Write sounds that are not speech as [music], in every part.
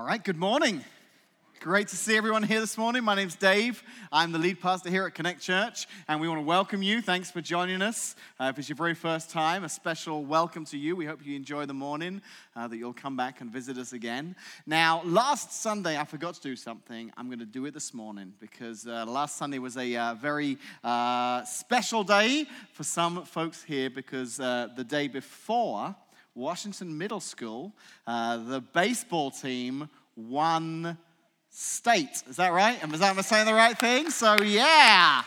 All right, good morning. Great to see everyone here this morning. My name's Dave. I'm the lead pastor here at Connect Church, and we want to welcome you. Thanks for joining us. Uh, if it's your very first time, a special welcome to you. We hope you enjoy the morning, uh, that you'll come back and visit us again. Now, last Sunday, I forgot to do something. I'm going to do it this morning because uh, last Sunday was a uh, very uh, special day for some folks here because uh, the day before, Washington Middle School, uh, the baseball team won state. Is that right? And Am I saying the right thing? So, yeah.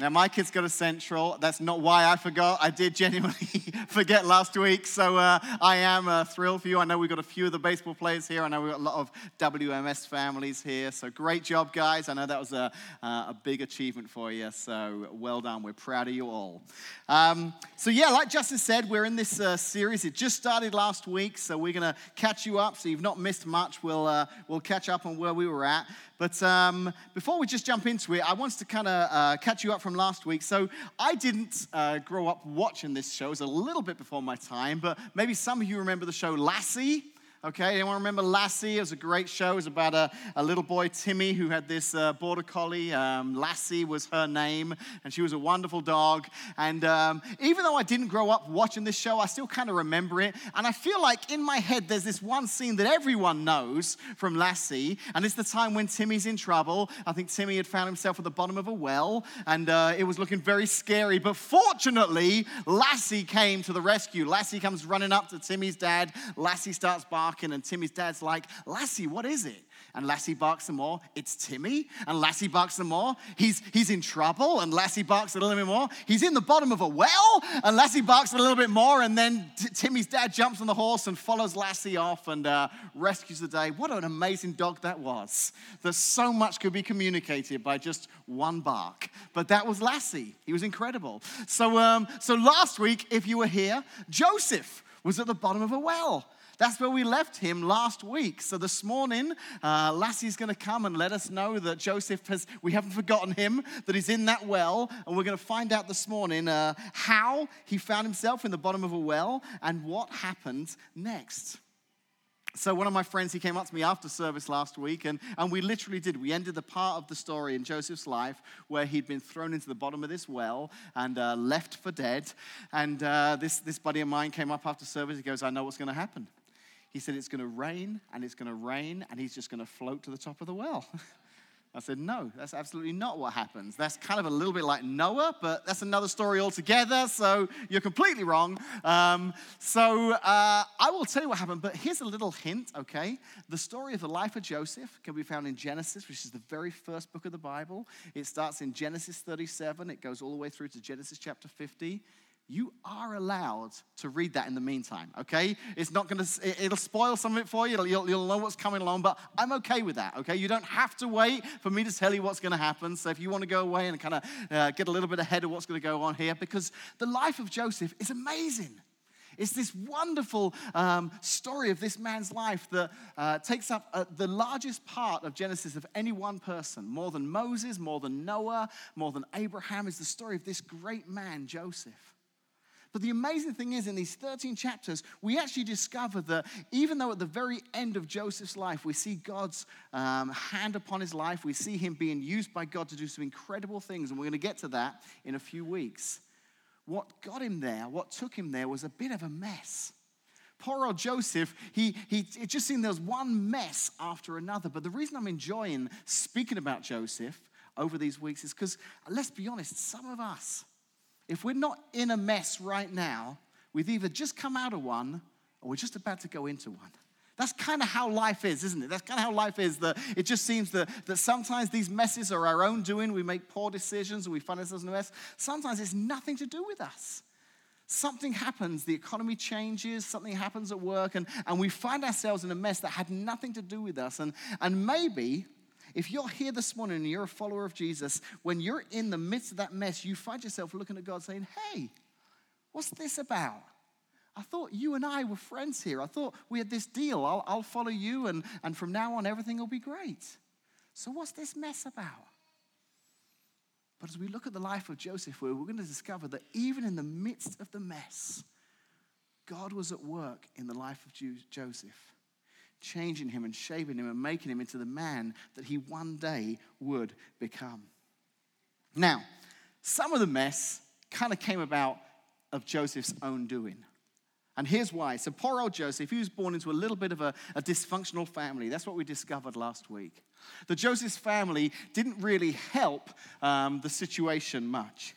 Now, my kids go to Central. That's not why I forgot. I did genuinely [laughs] forget last week. So uh, I am uh, thrilled for you. I know we've got a few of the baseball players here. I know we've got a lot of WMS families here. So great job, guys. I know that was a, uh, a big achievement for you. So well done. We're proud of you all. Um, so, yeah, like Justin said, we're in this uh, series. It just started last week. So we're going to catch you up. So you've not missed much. We'll, uh, we'll catch up on where we were at. But um, before we just jump into it, I want to kind of uh, catch you up from last week. So I didn't uh, grow up watching this show. It was a little bit before my time, but maybe some of you remember the show Lassie. Okay, anyone remember Lassie? It was a great show. It was about a, a little boy, Timmy, who had this uh, border collie. Um, Lassie was her name, and she was a wonderful dog. And um, even though I didn't grow up watching this show, I still kind of remember it. And I feel like in my head, there's this one scene that everyone knows from Lassie, and it's the time when Timmy's in trouble. I think Timmy had found himself at the bottom of a well, and uh, it was looking very scary. But fortunately, Lassie came to the rescue. Lassie comes running up to Timmy's dad. Lassie starts barking barking, and Timmy's dad's like, Lassie, what is it? And Lassie barks some more. It's Timmy. And Lassie barks some more. He's, he's in trouble. And Lassie barks a little bit more. He's in the bottom of a well. And Lassie barks a little bit more. And then T- Timmy's dad jumps on the horse and follows Lassie off and uh, rescues the day. What an amazing dog that was. There's so much could be communicated by just one bark. But that was Lassie. He was incredible. So, um, so last week, if you were here, Joseph was at the bottom of a well. That's where we left him last week. So this morning, uh, Lassie's going to come and let us know that Joseph has, we haven't forgotten him, that he's in that well. And we're going to find out this morning uh, how he found himself in the bottom of a well and what happened next. So, one of my friends, he came up to me after service last week, and, and we literally did. We ended the part of the story in Joseph's life where he'd been thrown into the bottom of this well and uh, left for dead. And uh, this, this buddy of mine came up after service. He goes, I know what's going to happen. He said, It's going to rain and it's going to rain and he's just going to float to the top of the well. [laughs] I said, No, that's absolutely not what happens. That's kind of a little bit like Noah, but that's another story altogether. So you're completely wrong. Um, so uh, I will tell you what happened, but here's a little hint, okay? The story of the life of Joseph can be found in Genesis, which is the very first book of the Bible. It starts in Genesis 37, it goes all the way through to Genesis chapter 50 you are allowed to read that in the meantime, okay? It's not gonna, it'll spoil some of it for you. You'll, you'll know what's coming along, but I'm okay with that, okay? You don't have to wait for me to tell you what's gonna happen. So if you wanna go away and kind of uh, get a little bit ahead of what's gonna go on here, because the life of Joseph is amazing. It's this wonderful um, story of this man's life that uh, takes up uh, the largest part of Genesis of any one person. More than Moses, more than Noah, more than Abraham, is the story of this great man, Joseph. But the amazing thing is, in these 13 chapters, we actually discover that even though at the very end of Joseph's life, we see God's um, hand upon his life, we see him being used by God to do some incredible things, and we're going to get to that in a few weeks. What got him there, what took him there, was a bit of a mess. Poor old Joseph, he, he, it just seemed there was one mess after another. But the reason I'm enjoying speaking about Joseph over these weeks is because, let's be honest, some of us, if we're not in a mess right now, we've either just come out of one or we're just about to go into one. That's kind of how life is, isn't it? That's kind of how life is. That it just seems that, that sometimes these messes are our own doing. We make poor decisions and we find ourselves in a mess. Sometimes it's nothing to do with us. Something happens, the economy changes, something happens at work, and, and we find ourselves in a mess that had nothing to do with us. And, and maybe if you're here this morning and you're a follower of Jesus, when you're in the midst of that mess, you find yourself looking at God saying, Hey, what's this about? I thought you and I were friends here. I thought we had this deal. I'll, I'll follow you, and, and from now on, everything will be great. So, what's this mess about? But as we look at the life of Joseph, we're we're going to discover that even in the midst of the mess, God was at work in the life of Joseph, changing him and shaping him and making him into the man that he one day would become. Now, some of the mess kind of came about of Joseph's own doing. And here's why. So, poor old Joseph, he was born into a little bit of a, a, dysfunctional family. That's what we discovered last week. The Joseph's family didn't really help um, the situation much.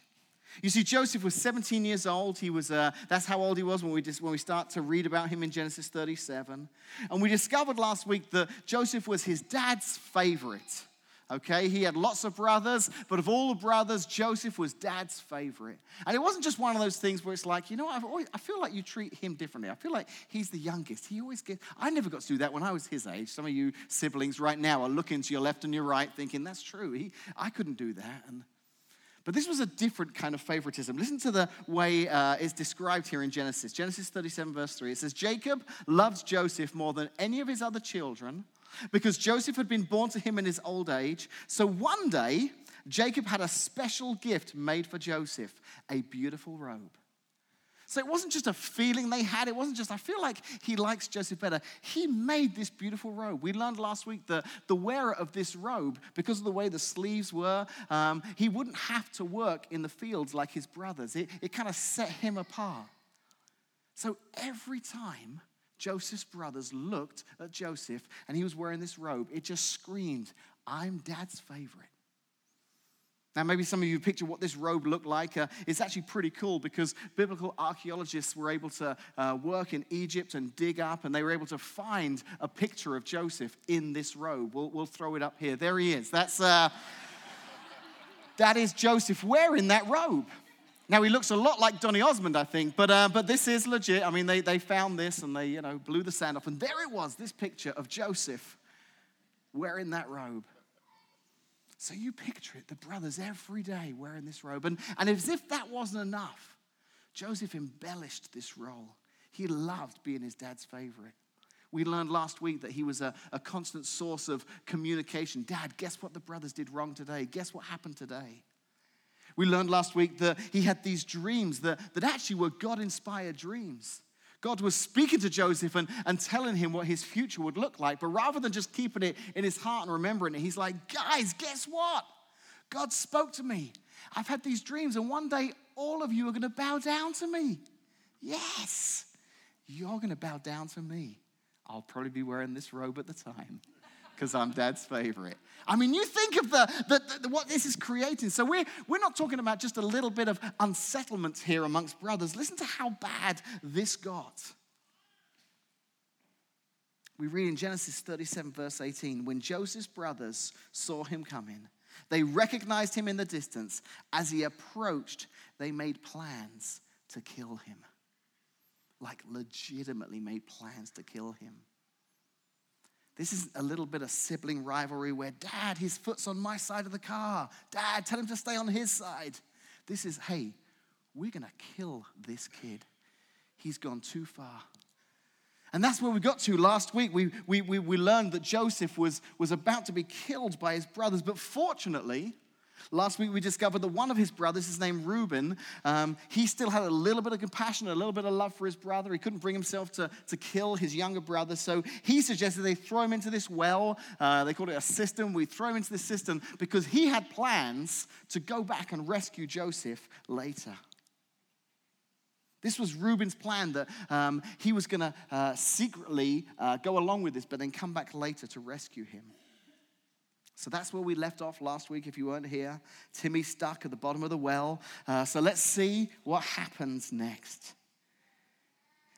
You see, Joseph was 17 years old. He was, uh, that's how old he was when we, when we start to read about him in Genesis 37. And we discovered last week that Joseph was his dad's favorite. Okay, he had lots of brothers, but of all the brothers, Joseph was dad's favorite. And it wasn't just one of those things where it's like, you know, always, i feel like you treat him differently. I feel like he's the youngest. He always gets, I never got to do that when I was his age. Some of you siblings right now are looking to your left and your right thinking, that's true. He, I couldn't do that. And but this was a different kind of favoritism. Listen to the way uh, it's described here in Genesis. Genesis 37, verse 3. It says, Jacob loved Joseph more than any of his other children because Joseph had been born to him in his old age. So one day, Jacob had a special gift made for Joseph a beautiful robe. So it wasn't just a feeling they had. It wasn't just, I feel like he likes Joseph better. He made this beautiful robe. We learned last week that the wearer of this robe, because of the way the sleeves were, um, he wouldn't have to work in the fields like his brothers. It, it kind of set him apart. So every time Joseph's brothers looked at Joseph and he was wearing this robe, it just screamed, I'm dad's favorite. Now, maybe some of you picture what this robe looked like. Uh, it's actually pretty cool because biblical archaeologists were able to uh, work in Egypt and dig up, and they were able to find a picture of Joseph in this robe. We'll, we'll throw it up here. There he is. That's, uh, [laughs] that is Joseph wearing that robe. Now, he looks a lot like Donny Osmond, I think, but, uh, but this is legit. I mean, they, they found this and they, you know, blew the sand off, and there it was, this picture of Joseph wearing that robe. So you picture it, the brothers every day wearing this robe. And, and as if that wasn't enough, Joseph embellished this role. He loved being his dad's favorite. We learned last week that he was a, a constant source of communication. Dad, guess what the brothers did wrong today? Guess what happened today? We learned last week that he had these dreams that, that actually were God inspired dreams. God was speaking to Joseph and, and telling him what his future would look like. But rather than just keeping it in his heart and remembering it, he's like, guys, guess what? God spoke to me. I've had these dreams, and one day all of you are going to bow down to me. Yes, you're going to bow down to me. I'll probably be wearing this robe at the time because I'm dad's favorite. I mean, you think of the, the, the, what this is creating. So we're, we're not talking about just a little bit of unsettlement here amongst brothers. Listen to how bad this got. We read in Genesis 37, verse 18 when Joseph's brothers saw him coming, they recognized him in the distance. As he approached, they made plans to kill him. Like, legitimately made plans to kill him. This is a little bit of sibling rivalry where dad, his foot's on my side of the car. Dad, tell him to stay on his side. This is, hey, we're going to kill this kid. He's gone too far. And that's where we got to last week. We, we, we, we learned that Joseph was, was about to be killed by his brothers, but fortunately, Last week we discovered that one of his brothers, his name Reuben, um, he still had a little bit of compassion, a little bit of love for his brother. He couldn't bring himself to, to kill his younger brother. So he suggested they throw him into this well. Uh, they called it a cistern. We throw him into this cistern because he had plans to go back and rescue Joseph later. This was Reuben's plan that um, he was going to uh, secretly uh, go along with this, but then come back later to rescue him. So that's where we left off last week if you weren't here. Timmy stuck at the bottom of the well. Uh, so let's see what happens next.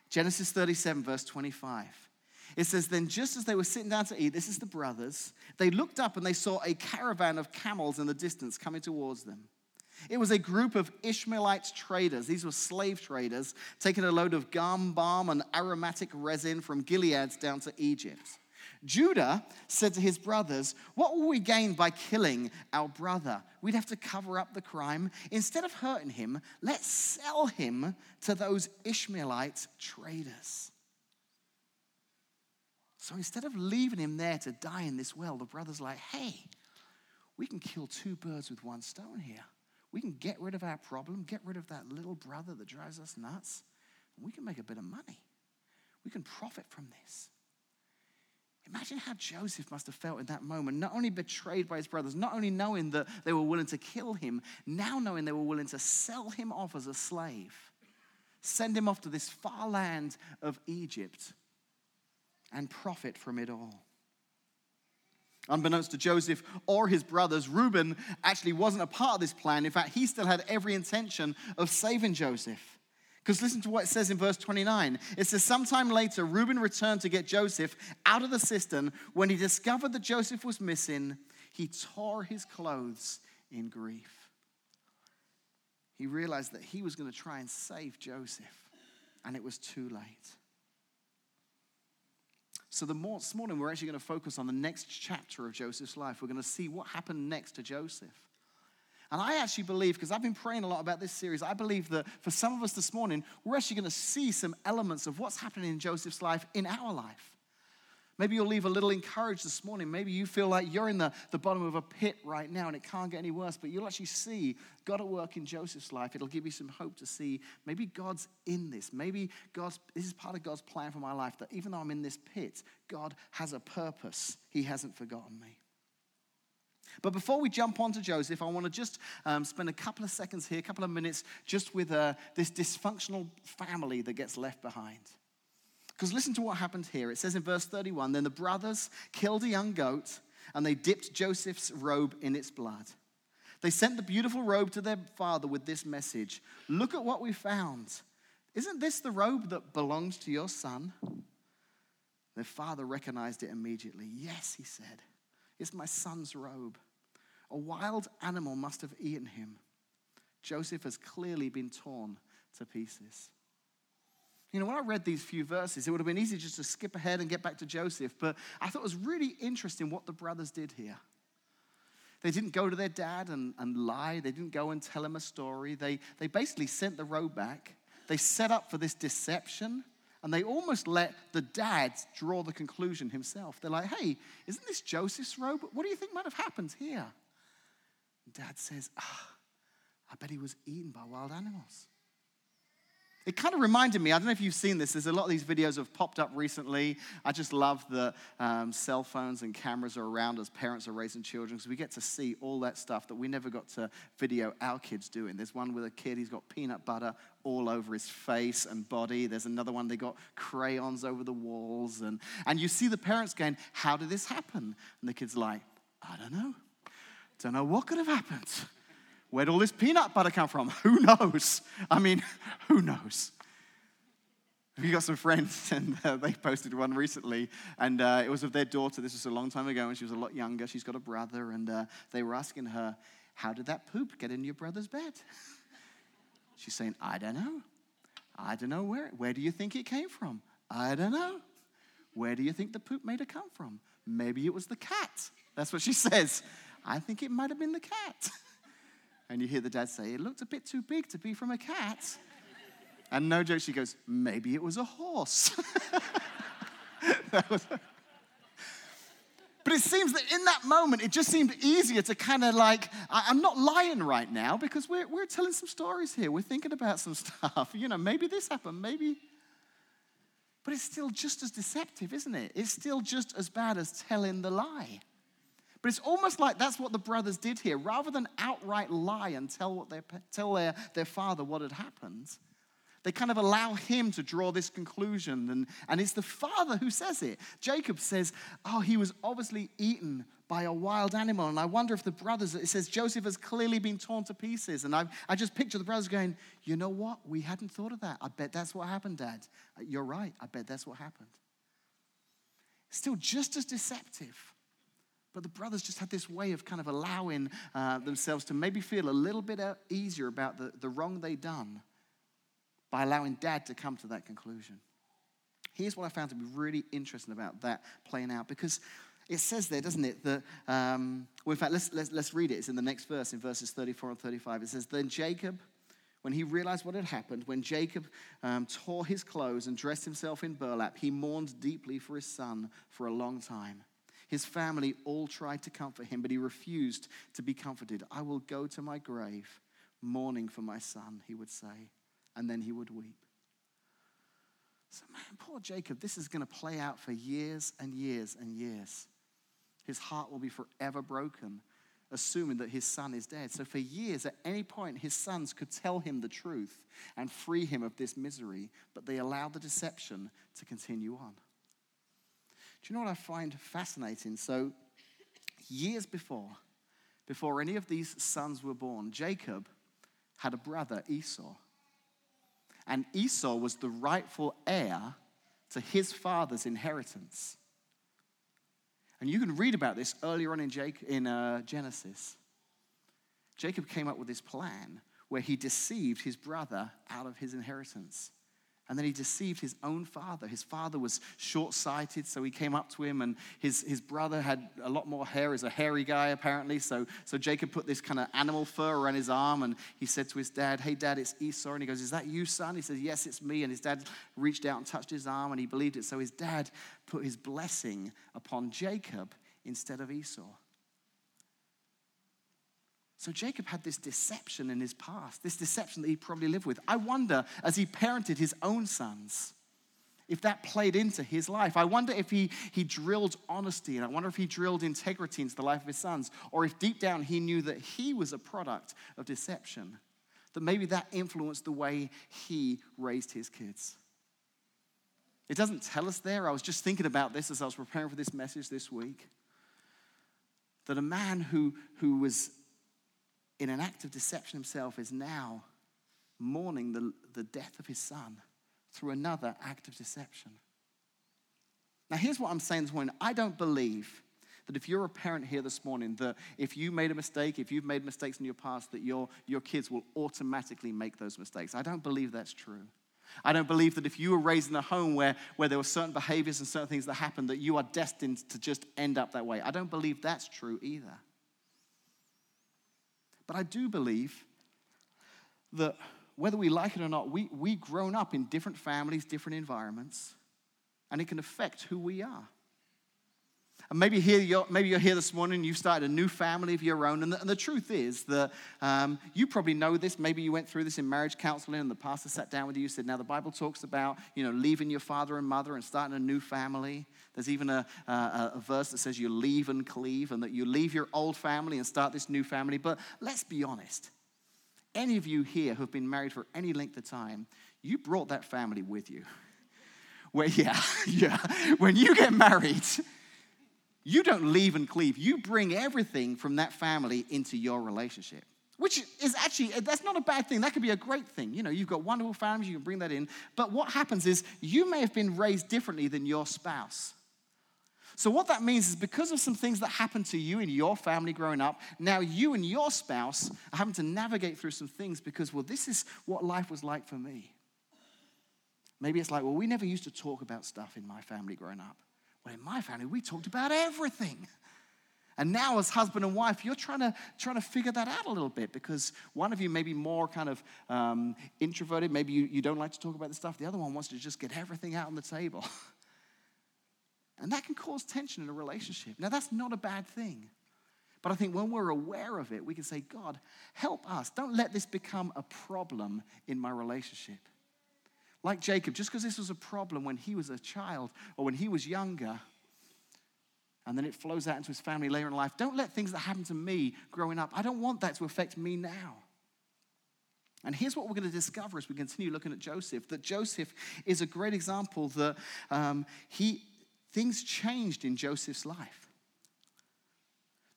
Genesis 37, verse 25. It says, Then just as they were sitting down to eat, this is the brothers, they looked up and they saw a caravan of camels in the distance coming towards them. It was a group of Ishmaelite traders. These were slave traders taking a load of gum balm and aromatic resin from Gilead down to Egypt. Judah said to his brothers, What will we gain by killing our brother? We'd have to cover up the crime. Instead of hurting him, let's sell him to those Ishmaelite traders. So instead of leaving him there to die in this well, the brother's like, Hey, we can kill two birds with one stone here. We can get rid of our problem, get rid of that little brother that drives us nuts. and we can make a bit of money. We can profit from this. Imagine how Joseph must have felt in that moment, not only betrayed by his brothers, not only knowing that they were willing to kill him, now knowing they were willing to sell him off as a slave, send him off to this far land of Egypt, and profit from it all. Unbeknownst to Joseph or his brothers, Reuben actually wasn't a part of this plan. In fact, he still had every intention of saving Joseph. Because listen to what it says in verse 29. It says, Sometime later, Reuben returned to get Joseph out of the cistern. When he discovered that Joseph was missing, he tore his clothes in grief. He realized that he was going to try and save Joseph, and it was too late. So, the more, this morning, we're actually going to focus on the next chapter of Joseph's life. We're going to see what happened next to Joseph. And I actually believe, because I've been praying a lot about this series, I believe that for some of us this morning, we're actually going to see some elements of what's happening in Joseph's life in our life. Maybe you'll leave a little encouraged this morning. Maybe you feel like you're in the, the bottom of a pit right now and it can't get any worse, but you'll actually see God at work in Joseph's life. It'll give you some hope to see maybe God's in this. Maybe God's, this is part of God's plan for my life that even though I'm in this pit, God has a purpose. He hasn't forgotten me. But before we jump on to Joseph, I want to just um, spend a couple of seconds here, a couple of minutes, just with uh, this dysfunctional family that gets left behind. Because listen to what happened here. It says in verse 31 Then the brothers killed a young goat, and they dipped Joseph's robe in its blood. They sent the beautiful robe to their father with this message Look at what we found. Isn't this the robe that belongs to your son? Their father recognized it immediately. Yes, he said, it's my son's robe. A wild animal must have eaten him. Joseph has clearly been torn to pieces. You know, when I read these few verses, it would have been easy just to skip ahead and get back to Joseph, but I thought it was really interesting what the brothers did here. They didn't go to their dad and, and lie, they didn't go and tell him a story. They, they basically sent the robe back. They set up for this deception, and they almost let the dad draw the conclusion himself. They're like, hey, isn't this Joseph's robe? What do you think might have happened here? Dad says, ah, I bet he was eaten by wild animals. It kind of reminded me, I don't know if you've seen this, there's a lot of these videos have popped up recently. I just love that um, cell phones and cameras are around as parents are raising children because we get to see all that stuff that we never got to video our kids doing. There's one with a kid, he's got peanut butter all over his face and body. There's another one, they got crayons over the walls. And, and you see the parents going, How did this happen? And the kid's like, I don't know. Don't know what could have happened. Where'd all this peanut butter come from? [laughs] Who knows? I mean, [laughs] who knows? We got some friends, [laughs] and uh, they posted one recently, and uh, it was of their daughter. This was a long time ago, and she was a lot younger. She's got a brother, and uh, they were asking her, "How did that poop get in your brother's bed?" She's saying, "I don't know. I don't know where. Where do you think it came from? I don't know. Where do you think the poop made it come from? Maybe it was the cat." That's what she says. I think it might have been the cat. [laughs] And you hear the dad say, It looked a bit too big to be from a cat. And no joke, she goes, Maybe it was a horse. [laughs] was but it seems that in that moment, it just seemed easier to kind of like, I'm not lying right now because we're, we're telling some stories here. We're thinking about some [laughs] stuff. You know, maybe this happened, maybe. But it's still just as deceptive, isn't it? It's still just as bad as telling the lie. But it's almost like that's what the brothers did here. Rather than outright lie and tell, what their, tell their, their father what had happened, they kind of allow him to draw this conclusion. And, and it's the father who says it. Jacob says, Oh, he was obviously eaten by a wild animal. And I wonder if the brothers, it says Joseph has clearly been torn to pieces. And I, I just picture the brothers going, You know what? We hadn't thought of that. I bet that's what happened, Dad. You're right. I bet that's what happened. Still just as deceptive. But the brothers just had this way of kind of allowing uh, themselves to maybe feel a little bit uh, easier about the, the wrong they'd done by allowing dad to come to that conclusion. Here's what I found to be really interesting about that playing out because it says there, doesn't it, that, um, well, in fact, let's, let's, let's read it. It's in the next verse, in verses 34 and 35. It says, Then Jacob, when he realized what had happened, when Jacob um, tore his clothes and dressed himself in burlap, he mourned deeply for his son for a long time. His family all tried to comfort him, but he refused to be comforted. I will go to my grave mourning for my son, he would say, and then he would weep. So, man, poor Jacob, this is going to play out for years and years and years. His heart will be forever broken, assuming that his son is dead. So, for years, at any point, his sons could tell him the truth and free him of this misery, but they allowed the deception to continue on. Do you know what I find fascinating? So, years before, before any of these sons were born, Jacob had a brother, Esau. And Esau was the rightful heir to his father's inheritance. And you can read about this earlier on in, in uh, Genesis. Jacob came up with this plan where he deceived his brother out of his inheritance. And then he deceived his own father. His father was short sighted, so he came up to him, and his, his brother had a lot more hair, is a hairy guy apparently. So, so Jacob put this kind of animal fur around his arm, and he said to his dad, Hey, dad, it's Esau. And he goes, Is that you, son? He says, Yes, it's me. And his dad reached out and touched his arm, and he believed it. So his dad put his blessing upon Jacob instead of Esau. So Jacob had this deception in his past, this deception that he probably lived with. I wonder, as he parented his own sons, if that played into his life. I wonder if he, he drilled honesty and I wonder if he drilled integrity into the life of his sons, or if deep down he knew that he was a product of deception, that maybe that influenced the way he raised his kids. It doesn't tell us there. I was just thinking about this as I was preparing for this message this week. That a man who, who was in an act of deception himself, is now mourning the, the death of his son through another act of deception. Now, here's what I'm saying this morning I don't believe that if you're a parent here this morning, that if you made a mistake, if you've made mistakes in your past, that your, your kids will automatically make those mistakes. I don't believe that's true. I don't believe that if you were raised in a home where, where there were certain behaviors and certain things that happened, that you are destined to just end up that way. I don't believe that's true either. But I do believe that whether we like it or not, we, we grown up in different families, different environments, and it can affect who we are. And maybe, here you're, maybe you're here this morning you've started a new family of your own. And the, and the truth is that um, you probably know this. Maybe you went through this in marriage counseling and the pastor sat down with you and said, Now, the Bible talks about you know, leaving your father and mother and starting a new family. There's even a, a, a verse that says you leave and cleave and that you leave your old family and start this new family. But let's be honest. Any of you here who've been married for any length of time, you brought that family with you. [laughs] Where, yeah, [laughs] yeah. When you get married, you don't leave and cleave. You bring everything from that family into your relationship, which is actually, that's not a bad thing. That could be a great thing. You know, you've got wonderful families, you can bring that in. But what happens is you may have been raised differently than your spouse. So, what that means is because of some things that happened to you in your family growing up, now you and your spouse are having to navigate through some things because, well, this is what life was like for me. Maybe it's like, well, we never used to talk about stuff in my family growing up. Well, in my family, we talked about everything. And now, as husband and wife, you're trying to, trying to figure that out a little bit because one of you may be more kind of um, introverted. Maybe you, you don't like to talk about this stuff. The other one wants to just get everything out on the table. [laughs] and that can cause tension in a relationship. Now, that's not a bad thing. But I think when we're aware of it, we can say, God, help us. Don't let this become a problem in my relationship. Like Jacob, just because this was a problem when he was a child or when he was younger, and then it flows out into his family later in life, don't let things that happened to me growing up, I don't want that to affect me now. And here's what we're going to discover as we continue looking at Joseph that Joseph is a great example that um, he, things changed in Joseph's life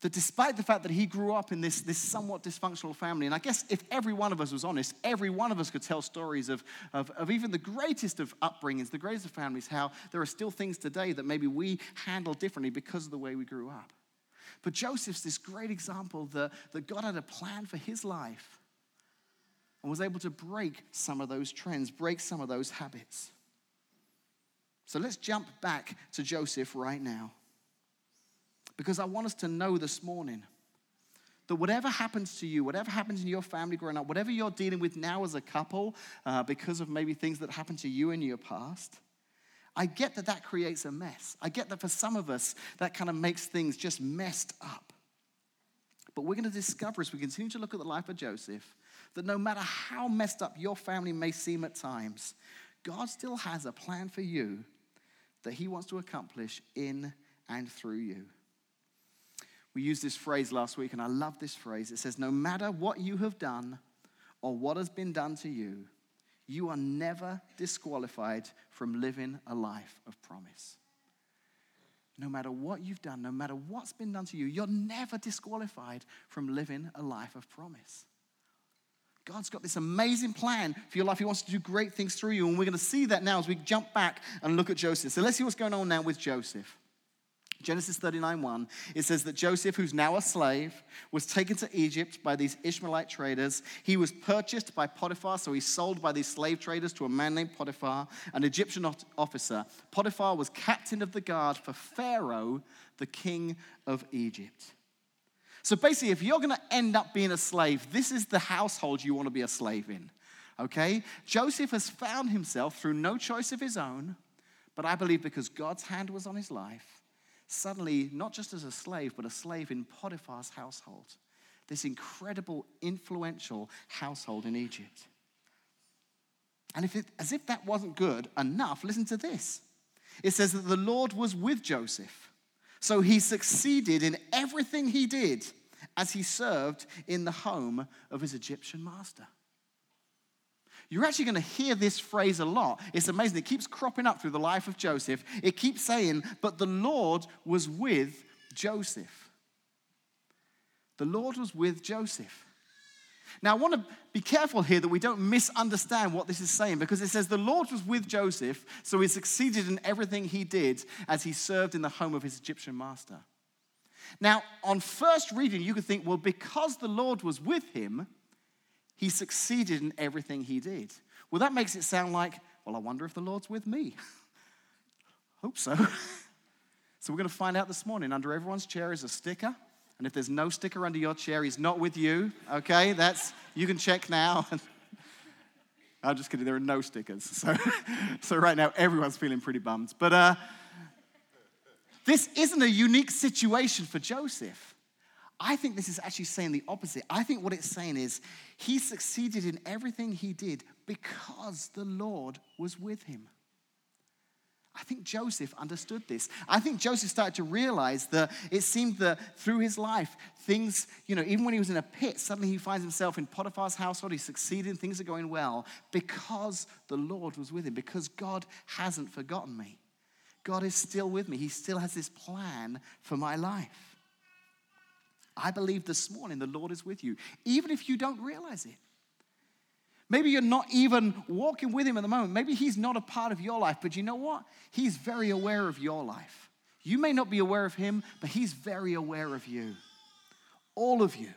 that despite the fact that he grew up in this, this somewhat dysfunctional family, and I guess if every one of us was honest, every one of us could tell stories of, of, of, even the greatest of upbringings, the greatest of families, how there are still things today that maybe we handle differently because of the way we grew up. But Joseph's this great example that, that God had a plan for his life and was able to break some of those trends, break some of those habits. So let's jump back to Joseph right now. Because I want us to know this morning that whatever happens to you, whatever happens in your family growing up, whatever you're dealing with now as a couple, uh, because of maybe things that happened to you in your past, I get that that creates a mess. I get that for some of us, that kind of makes things just messed up. But we're going to discover as we continue to look at the life of Joseph that no matter how messed up your family may seem at times, God still has a plan for you that He wants to accomplish in and through you. We used this phrase last week, and I love this phrase. It says, No matter what you have done or what has been done to you, you are never disqualified from living a life of promise. No matter what you've done, no matter what's been done to you, you're never disqualified from living a life of promise. God's got this amazing plan for your life. He wants to do great things through you. And we're going to see that now as we jump back and look at Joseph. So let's see what's going on now with Joseph. Genesis 39 1, it says that Joseph, who's now a slave, was taken to Egypt by these Ishmaelite traders. He was purchased by Potiphar, so he's sold by these slave traders to a man named Potiphar, an Egyptian officer. Potiphar was captain of the guard for Pharaoh, the king of Egypt. So basically, if you're going to end up being a slave, this is the household you want to be a slave in. Okay? Joseph has found himself through no choice of his own, but I believe because God's hand was on his life, suddenly, not just as a slave, but a slave in Potiphar's household. This incredible, influential household in Egypt. And if it, as if that wasn't good enough, listen to this. It says that the Lord was with Joseph so he succeeded in everything he did as he served in the home of his Egyptian master. You're actually going to hear this phrase a lot. It's amazing. It keeps cropping up through the life of Joseph. It keeps saying, but the Lord was with Joseph. The Lord was with Joseph. Now, I want to be careful here that we don't misunderstand what this is saying because it says the Lord was with Joseph, so he succeeded in everything he did as he served in the home of his Egyptian master. Now, on first reading, you could think, well, because the Lord was with him, he succeeded in everything he did. Well, that makes it sound like, well, I wonder if the Lord's with me. [laughs] Hope so. [laughs] so, we're going to find out this morning. Under everyone's chair is a sticker and if there's no sticker under your chair, he's not with you. Okay, that's you can check now. [laughs] I'm just kidding. There are no stickers. So, so right now everyone's feeling pretty bummed. But uh, this isn't a unique situation for Joseph. I think this is actually saying the opposite. I think what it's saying is he succeeded in everything he did because the Lord was with him. I think Joseph understood this. I think Joseph started to realize that it seemed that through his life, things, you know, even when he was in a pit, suddenly he finds himself in Potiphar's household. He succeeded, things are going well because the Lord was with him, because God hasn't forgotten me. God is still with me. He still has this plan for my life. I believe this morning the Lord is with you, even if you don't realize it. Maybe you're not even walking with him at the moment. Maybe he's not a part of your life, but you know what? He's very aware of your life. You may not be aware of him, but he's very aware of you. All of you.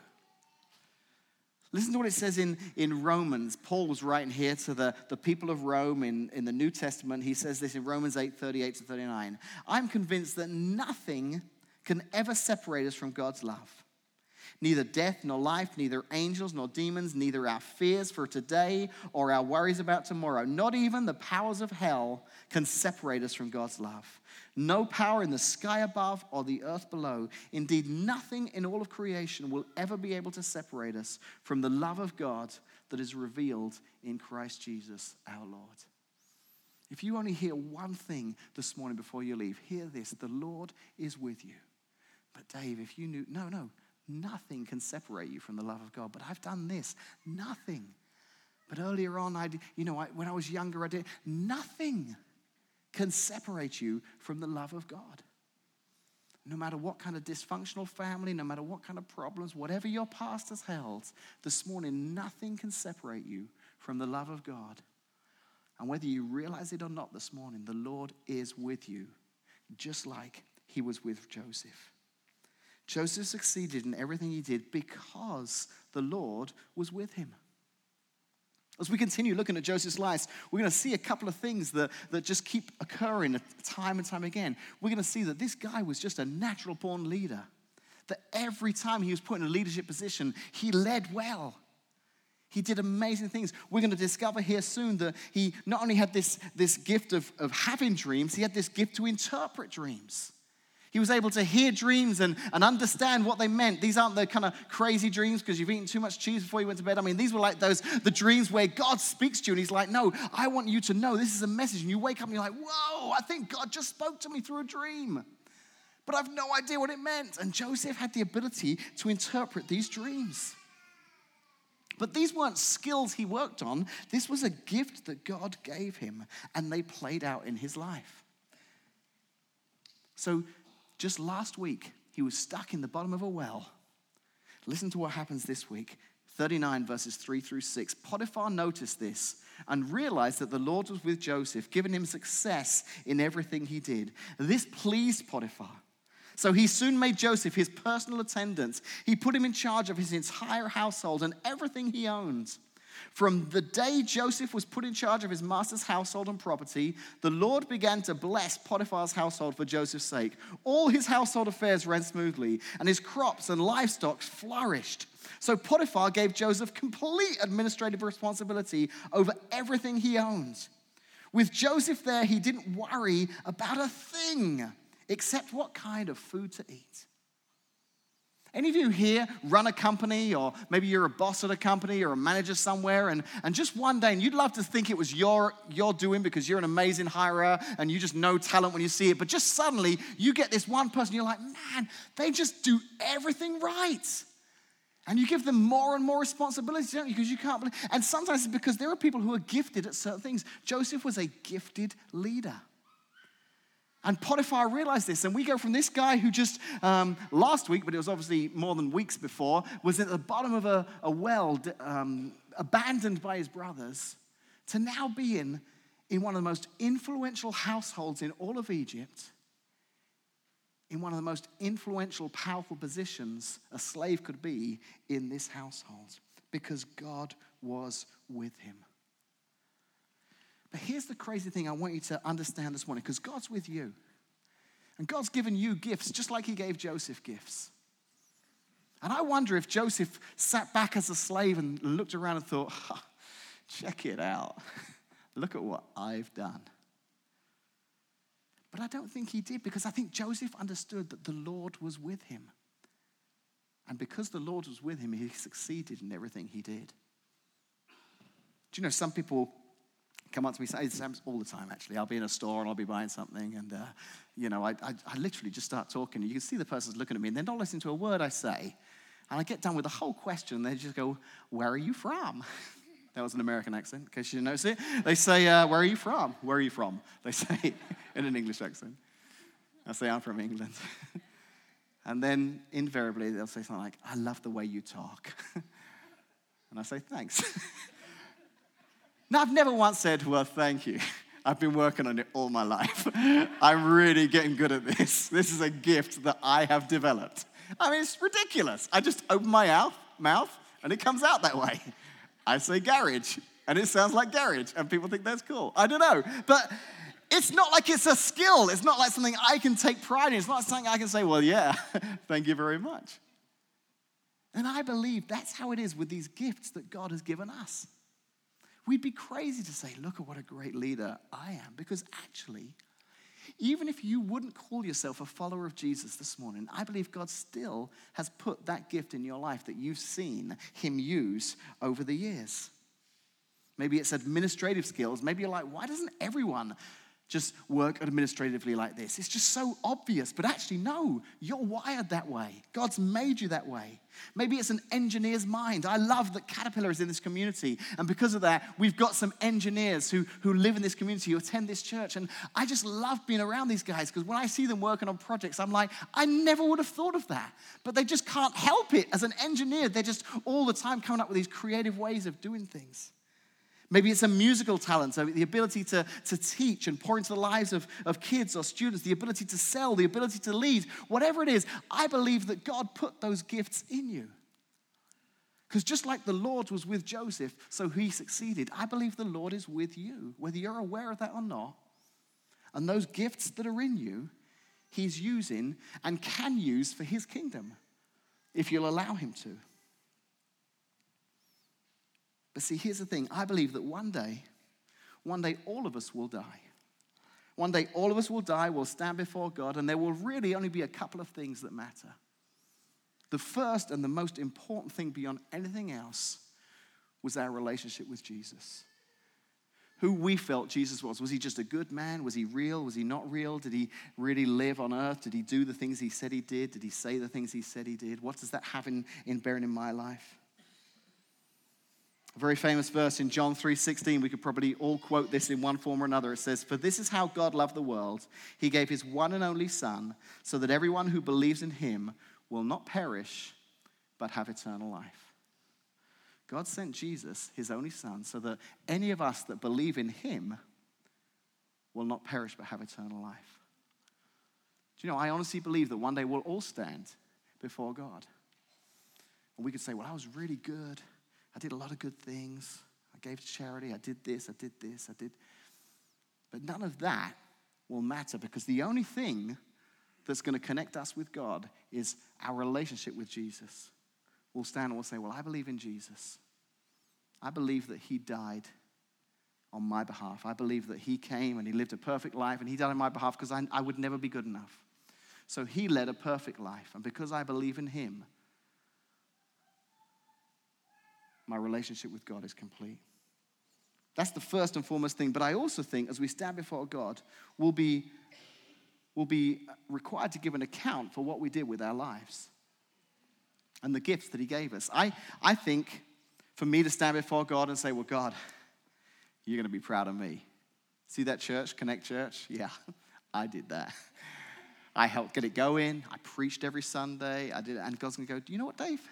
Listen to what it says in, in Romans. Paul was writing here to the, the people of Rome in, in the New Testament. He says this in Romans 8 38 to 39. I'm convinced that nothing can ever separate us from God's love neither death nor life, neither angels nor demons, neither our fears for today or our worries about tomorrow, not even the powers of hell can separate us from God's love. No power in the sky above or the earth below, indeed, nothing in all of creation will ever be able to separate us from the love of God that is revealed in Christ Jesus our Lord. If you only hear one thing this morning before you leave, hear this the Lord is with you. But Dave, if you knew, no, no, Nothing can separate you from the love of God. But I've done this. Nothing. But earlier on, I, you know, I, when I was younger, I did. Nothing can separate you from the love of God. No matter what kind of dysfunctional family, no matter what kind of problems, whatever your past has held, this morning, nothing can separate you from the love of God. And whether you realize it or not this morning, the Lord is with you, just like he was with Joseph. Joseph succeeded in everything he did because the Lord was with him. As we continue looking at Joseph's life, we're going to see a couple of things that, that just keep occurring time and time again. We're going to see that this guy was just a natural born leader, that every time he was put in a leadership position, he led well. He did amazing things. We're going to discover here soon that he not only had this, this gift of, of having dreams, he had this gift to interpret dreams. He was able to hear dreams and, and understand what they meant. These aren't the kind of crazy dreams because you've eaten too much cheese before you went to bed. I mean, these were like those, the dreams where God speaks to you and He's like, No, I want you to know this is a message. And you wake up and you're like, Whoa, I think God just spoke to me through a dream. But I've no idea what it meant. And Joseph had the ability to interpret these dreams. But these weren't skills he worked on, this was a gift that God gave him, and they played out in his life. So, just last week, he was stuck in the bottom of a well. Listen to what happens this week 39 verses 3 through 6. Potiphar noticed this and realized that the Lord was with Joseph, giving him success in everything he did. This pleased Potiphar. So he soon made Joseph his personal attendant. He put him in charge of his entire household and everything he owned. From the day Joseph was put in charge of his master's household and property, the Lord began to bless Potiphar's household for Joseph's sake. All his household affairs ran smoothly, and his crops and livestock flourished. So Potiphar gave Joseph complete administrative responsibility over everything he owned. With Joseph there, he didn't worry about a thing except what kind of food to eat. Any of you here run a company, or maybe you're a boss at a company or a manager somewhere, and, and just one day, and you'd love to think it was your, your doing because you're an amazing hirer and you just know talent when you see it, but just suddenly you get this one person, you're like, man, they just do everything right. And you give them more and more responsibility, don't you? Because you can't believe. And sometimes it's because there are people who are gifted at certain things. Joseph was a gifted leader. And Potiphar realized this. And we go from this guy who just um, last week, but it was obviously more than weeks before, was at the bottom of a, a well, um, abandoned by his brothers, to now being in one of the most influential households in all of Egypt, in one of the most influential, powerful positions a slave could be in this household, because God was with him. But here's the crazy thing I want you to understand this morning because God's with you. And God's given you gifts just like He gave Joseph gifts. And I wonder if Joseph sat back as a slave and looked around and thought, check it out. [laughs] Look at what I've done. But I don't think he did because I think Joseph understood that the Lord was with him. And because the Lord was with him, he succeeded in everything he did. Do you know, some people come up to me, say, it happens all the time actually. I'll be in a store and I'll be buying something, and uh, you know, I, I, I, literally just start talking. You can see the person's looking at me, and they're not listening to a word I say. And I get done with the whole question, and they just go, Where are you from? [laughs] that was an American accent, in case you didn't notice it. They say, uh, Where are you from? Where are you from? [laughs] They say [laughs] in an English accent. I say, I'm from England. and then invariably they'll say something like, I love the way you talk. and I say, Thanks. Now, I've never once said, Well, thank you. [laughs] I've been working on it all my life. [laughs] I'm really getting good at this. [laughs] This is a gift that I have developed. I mean, it's ridiculous. I just open my mouth and it comes out that way. I say garage and it sounds like garage and people think that's cool. I don't know. But it's not like it's a skill. It's not like something I can take pride in. It's not something I can say, well, yeah, thank you very much. And I believe that's how it is with these gifts that God has given us. We'd be crazy to say, look at what a great leader I am. Because actually, even if you wouldn't call yourself a follower of Jesus this morning, I believe God still has put that gift in your life that you've seen Him use over the years. Maybe it's administrative skills. Maybe you're like, why doesn't everyone just work administratively like this. It's just so obvious. But actually, no, you're wired that way. God's made you that way. Maybe it's an engineer's mind. I love that Caterpillar is in this community. And because of that, we've got some engineers who, who live in this community, who attend this church. And I just love being around these guys because when I see them working on projects, I'm like, I never would have thought of that. But they just can't help it. As an engineer, they're just all the time coming up with these creative ways of doing things. Maybe it's a musical talent, so the ability to, to teach and pour into the lives of, of kids or students, the ability to sell, the ability to lead, whatever it is, I believe that God put those gifts in you. Because just like the Lord was with Joseph, so he succeeded, I believe the Lord is with you, whether you're aware of that or not. And those gifts that are in you, he's using and can use for his kingdom if you'll allow him to. But see, here's the thing I believe that one day, one day all of us will die. One day, all of us will die, we'll stand before God, and there will really only be a couple of things that matter. The first and the most important thing beyond anything else was our relationship with Jesus. Who we felt Jesus was. Was he just a good man? Was he real? Was he not real? Did he really live on earth? Did he do the things he said he did? Did he say the things he said he did? What does that have in, in bearing in my life? A very famous verse in John 3:16, we could probably all quote this in one form or another. It says, "For this is how God loved the world. He gave his one and only son so that everyone who believes in him will not perish but have eternal life." God sent Jesus, his only son, so that any of us that believe in him will not perish but have eternal life. Do you know, I honestly believe that one day we'll all stand before God. And we could say, well, I was really good. I did a lot of good things. I gave to charity. I did this. I did this. I did. But none of that will matter because the only thing that's going to connect us with God is our relationship with Jesus. We'll stand and we'll say, Well, I believe in Jesus. I believe that He died on my behalf. I believe that He came and He lived a perfect life and He died on my behalf because I, I would never be good enough. So He led a perfect life. And because I believe in Him, my relationship with God is complete. That's the first and foremost thing. But I also think as we stand before God, we'll be, we'll be required to give an account for what we did with our lives and the gifts that He gave us. I, I think for me to stand before God and say, Well, God, you're going to be proud of me. See that church, Connect Church? Yeah, [laughs] I did that. I helped get it going. I preached every Sunday. I did it. And God's going to go, Do you know what, Dave?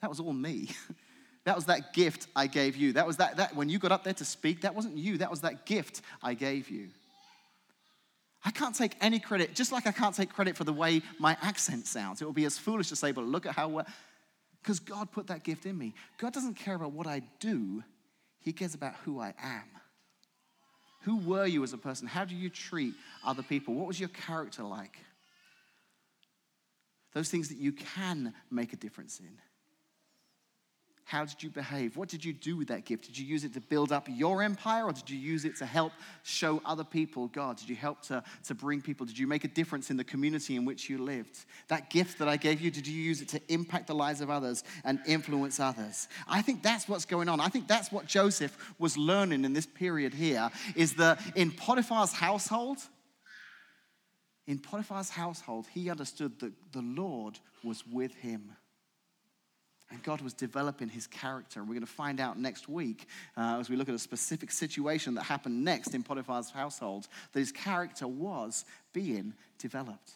That was all me. [laughs] That was that gift I gave you. That was that, that when you got up there to speak, that wasn't you. That was that gift I gave you. I can't take any credit, just like I can't take credit for the way my accent sounds. It would be as foolish to say, but look at how well, because God put that gift in me. God doesn't care about what I do, He cares about who I am. Who were you as a person? How do you treat other people? What was your character like? Those things that you can make a difference in. How did you behave? What did you do with that gift? Did you use it to build up your empire or did you use it to help show other people God? Did you help to, to bring people? Did you make a difference in the community in which you lived? That gift that I gave you, did you use it to impact the lives of others and influence others? I think that's what's going on. I think that's what Joseph was learning in this period here is that in Potiphar's household, in Potiphar's household, he understood that the Lord was with him. And God was developing his character. And we're going to find out next week, uh, as we look at a specific situation that happened next in Potiphar's household, that his character was being developed.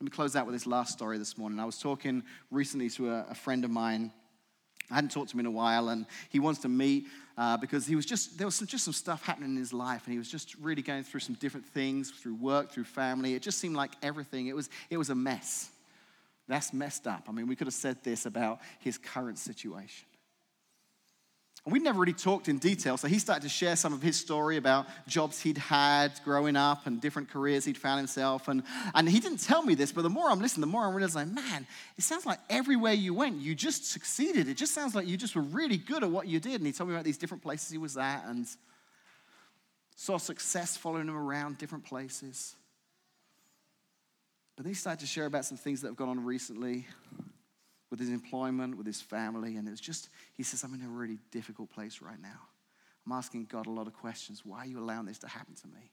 Let me close out with this last story this morning. I was talking recently to a, a friend of mine. I hadn't talked to him in a while, and he wants to meet uh, because he was just there was some, just some stuff happening in his life, and he was just really going through some different things through work, through family. It just seemed like everything it was it was a mess. That's messed up. I mean, we could have said this about his current situation. And we'd never really talked in detail, so he started to share some of his story about jobs he'd had growing up and different careers he'd found himself. And, and he didn't tell me this, but the more I'm listening, the more I'm realizing, man, it sounds like everywhere you went, you just succeeded. It just sounds like you just were really good at what you did. And he told me about these different places he was at and saw success following him around different places. But then he started to share about some things that have gone on recently with his employment, with his family, and it's just, he says, I'm in a really difficult place right now. I'm asking God a lot of questions. Why are you allowing this to happen to me?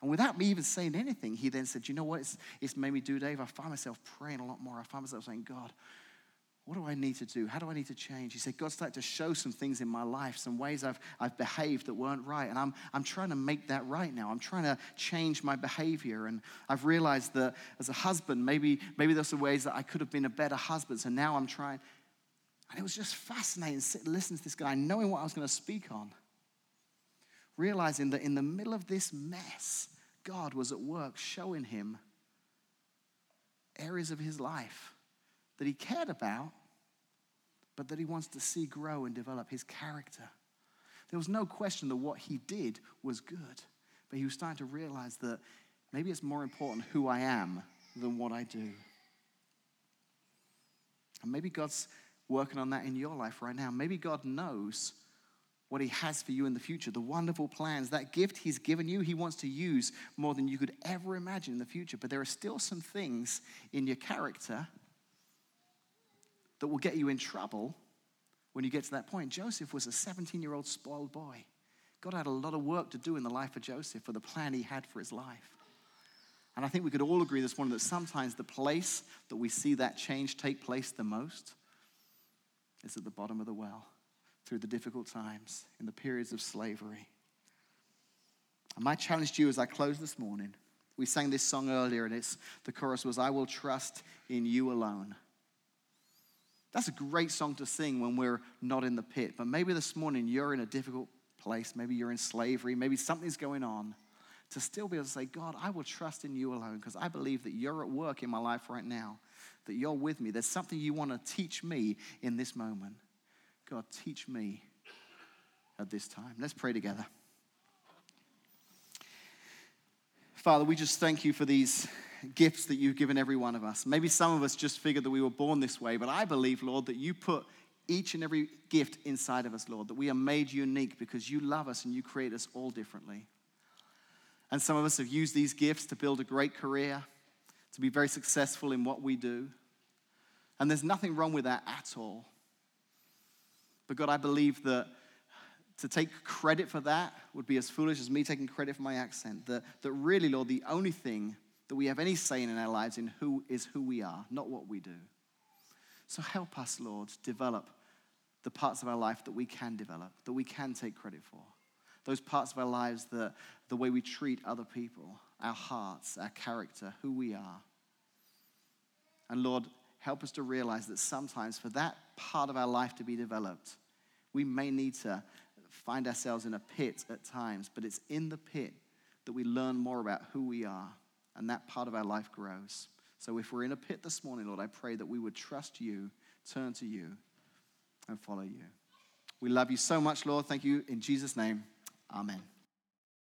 And without me even saying anything, he then said, You know what? It's, it's made me do, Dave. I find myself praying a lot more. I find myself saying, God, what do I need to do? How do I need to change? He said, God started to show some things in my life, some ways I've, I've behaved that weren't right. And I'm, I'm trying to make that right now. I'm trying to change my behavior. And I've realized that as a husband, maybe, maybe there's some ways that I could have been a better husband. So now I'm trying. And it was just fascinating sitting listening to this guy, knowing what I was going to speak on. Realizing that in the middle of this mess, God was at work showing him areas of his life that he cared about but that he wants to see grow and develop his character. There was no question that what he did was good, but he was starting to realize that maybe it's more important who I am than what I do. And maybe God's working on that in your life right now. Maybe God knows what He has for you in the future, the wonderful plans, that gift He's given you, He wants to use more than you could ever imagine in the future. But there are still some things in your character that will get you in trouble when you get to that point. Joseph was a 17 year old spoiled boy. God had a lot of work to do in the life of Joseph for the plan He had for his life. And I think we could all agree this morning that sometimes the place that we see that change take place the most is at the bottom of the well through the difficult times, in the periods of slavery. And my challenge to you as I close this morning, we sang this song earlier, and it's the chorus was, I will trust in you alone. That's a great song to sing when we're not in the pit. But maybe this morning you're in a difficult place. Maybe you're in slavery. Maybe something's going on. To still be able to say, God, I will trust in you alone because I believe that you're at work in my life right now, that you're with me. There's something you want to teach me in this moment. God, teach me at this time. Let's pray together. Father, we just thank you for these gifts that you've given every one of us. Maybe some of us just figured that we were born this way, but I believe, Lord, that you put each and every gift inside of us, Lord, that we are made unique because you love us and you create us all differently. And some of us have used these gifts to build a great career, to be very successful in what we do. And there's nothing wrong with that at all. But God, I believe that to take credit for that would be as foolish as me taking credit for my accent. That, that really, Lord, the only thing that we have any say in in our lives in who is who we are, not what we do. So help us, Lord, develop the parts of our life that we can develop, that we can take credit for. Those parts of our lives that the way we treat other people, our hearts, our character, who we are. And Lord, help us to realize that sometimes for that part of our life to be developed, we may need to find ourselves in a pit at times, but it's in the pit that we learn more about who we are, and that part of our life grows. So if we're in a pit this morning, Lord, I pray that we would trust you, turn to you, and follow you. We love you so much, Lord. Thank you in Jesus' name. Amen.